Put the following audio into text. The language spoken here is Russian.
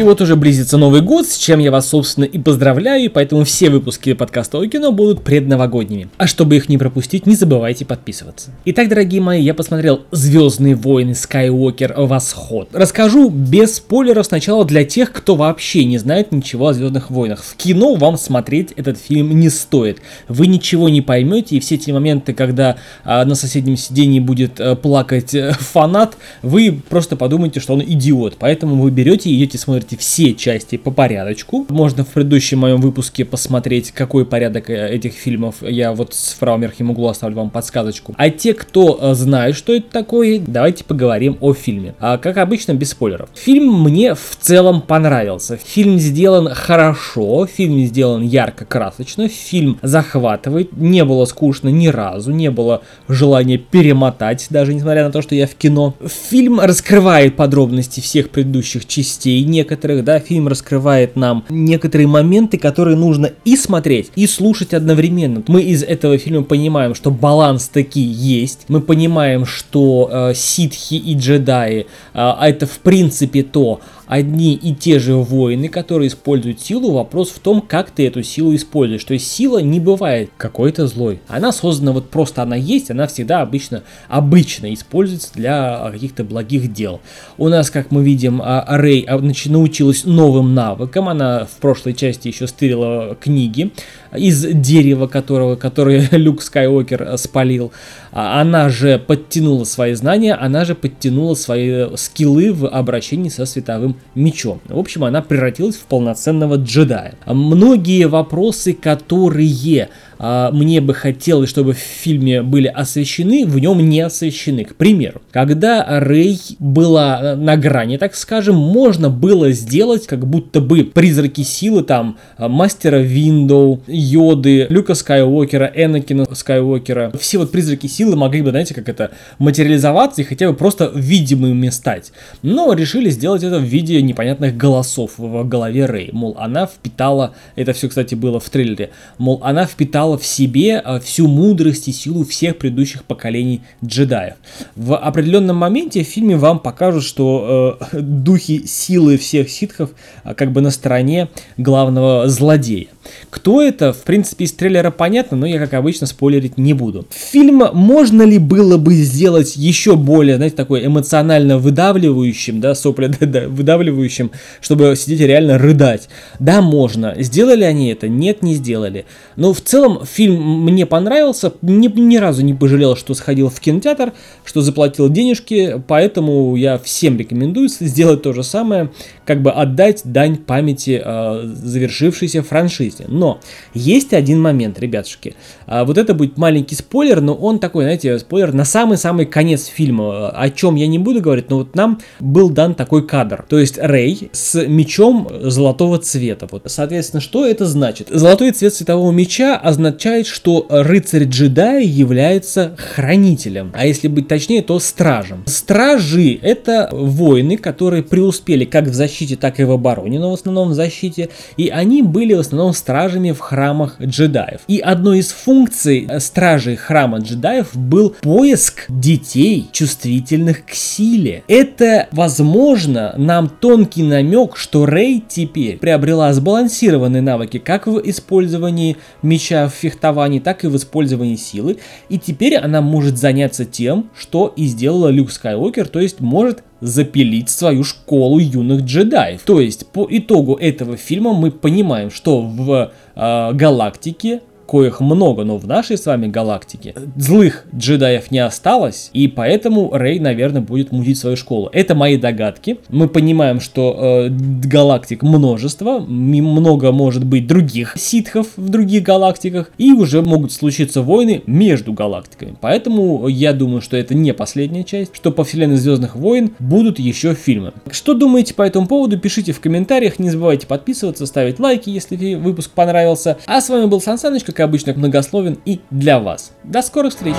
И вот уже близится Новый год, с чем я вас, собственно, и поздравляю, и поэтому все выпуски подкаста о кино будут предновогодними. А чтобы их не пропустить, не забывайте подписываться. Итак, дорогие мои, я посмотрел «Звездные войны. Скайуокер. Восход». Расскажу без спойлеров сначала для тех, кто вообще не знает ничего о «Звездных войнах». В кино вам смотреть этот фильм не стоит. Вы ничего не поймете, и все эти моменты, когда а, на соседнем сидении будет а, плакать а, фанат, вы просто подумаете, что он идиот. Поэтому вы берете и идете смотрите смотрите все части по порядочку. Можно в предыдущем моем выпуске посмотреть, какой порядок э, этих фильмов. Я вот в правом верхнем углу оставлю вам подсказочку. А те, кто э, знает, что это такое, давайте поговорим о фильме. А, как обычно, без спойлеров. Фильм мне в целом понравился. Фильм сделан хорошо, фильм сделан ярко, красочно, фильм захватывает, не было скучно ни разу, не было желания перемотать, даже несмотря на то, что я в кино. Фильм раскрывает подробности всех предыдущих частей, не некоторых, да, фильм раскрывает нам некоторые моменты, которые нужно и смотреть, и слушать одновременно. Мы из этого фильма понимаем, что баланс таки есть, мы понимаем, что э, ситхи и джедаи, э, это в принципе то, одни и те же воины, которые используют силу. Вопрос в том, как ты эту силу используешь. То есть сила не бывает какой-то злой. Она создана вот просто она есть, она всегда обычно, обычно используется для каких-то благих дел. У нас, как мы видим, а, Рэй а, научилась новым навыкам. Она в прошлой части еще стырила книги из дерева, которого, которое Люк Скайуокер э, спалил. А она же подтянула свои знания, она же подтянула свои скиллы в обращении со световым мечом. В общем, она превратилась в полноценного джедая. Многие вопросы, которые а, мне бы хотелось, чтобы в фильме были освещены, в нем не освещены. К примеру, когда Рэй была э, на грани, так скажем, можно было сделать, как будто бы призраки силы там э, мастера Виндоу, Йоды, Люка Скайуокера, Энакина Скайуокера, все вот призраки силы могли бы, знаете, как это, материализоваться и хотя бы просто видимыми стать. Но решили сделать это в виде непонятных голосов в голове Рэй. Мол, она впитала, это все, кстати, было в трейлере, мол, она впитала в себе э, всю мудрость и силу всех предыдущих поколений джедаев. В определенном моменте в фильме вам покажут, что э, духи силы всех ситхов э, как бы на стороне главного злодея. Кто это, в принципе, из трейлера понятно, но я, как обычно, спойлерить не буду. Фильм можно ли было бы сделать еще более, знаете, такой эмоционально выдавливающим, да, да, выдавливающим, чтобы сидеть и реально рыдать? Да, можно. Сделали они это? Нет, не сделали. Но в целом фильм мне понравился, ни, ни разу не пожалел, что сходил в кинотеатр, что заплатил денежки, поэтому я всем рекомендую сделать то же самое, как бы отдать дань памяти э, завершившейся франшизе. Но есть один момент, ребятушки. А, вот это будет маленький спойлер, но он такой, знаете, спойлер на самый-самый конец фильма. О чем я не буду говорить, но вот нам был дан такой кадр. То есть Рэй с мечом золотого цвета. Вот, соответственно, что это значит? Золотой цвет светового меча означает, что рыцарь джедая является хранителем. А если быть точнее, то стражем. Стражи это воины, которые преуспели как в защите, так и в обороне, но в основном в защите. И они были в основном стражами в храмах джедаев. И одной из функций э, стражей храма джедаев был поиск детей, чувствительных к силе. Это, возможно, нам тонкий намек, что Рей теперь приобрела сбалансированные навыки как в использовании меча в фехтовании, так и в использовании силы. И теперь она может заняться тем, что и сделала Люк Скайуокер, то есть может запилить свою школу юных джедаев. То есть по итогу этого фильма мы понимаем, что в э, галактике коих много, но в нашей с вами галактике злых джедаев не осталось, и поэтому Рей, наверное, будет мутить свою школу. Это мои догадки. Мы понимаем, что э, галактик множество, много может быть других ситхов в других галактиках, и уже могут случиться войны между галактиками. Поэтому я думаю, что это не последняя часть, что по вселенной Звездных войн будут еще фильмы. Что думаете по этому поводу, пишите в комментариях, не забывайте подписываться, ставить лайки, если выпуск понравился. А с вами был Сан Саныч, как обычно, многословен и для вас. До скорых встреч!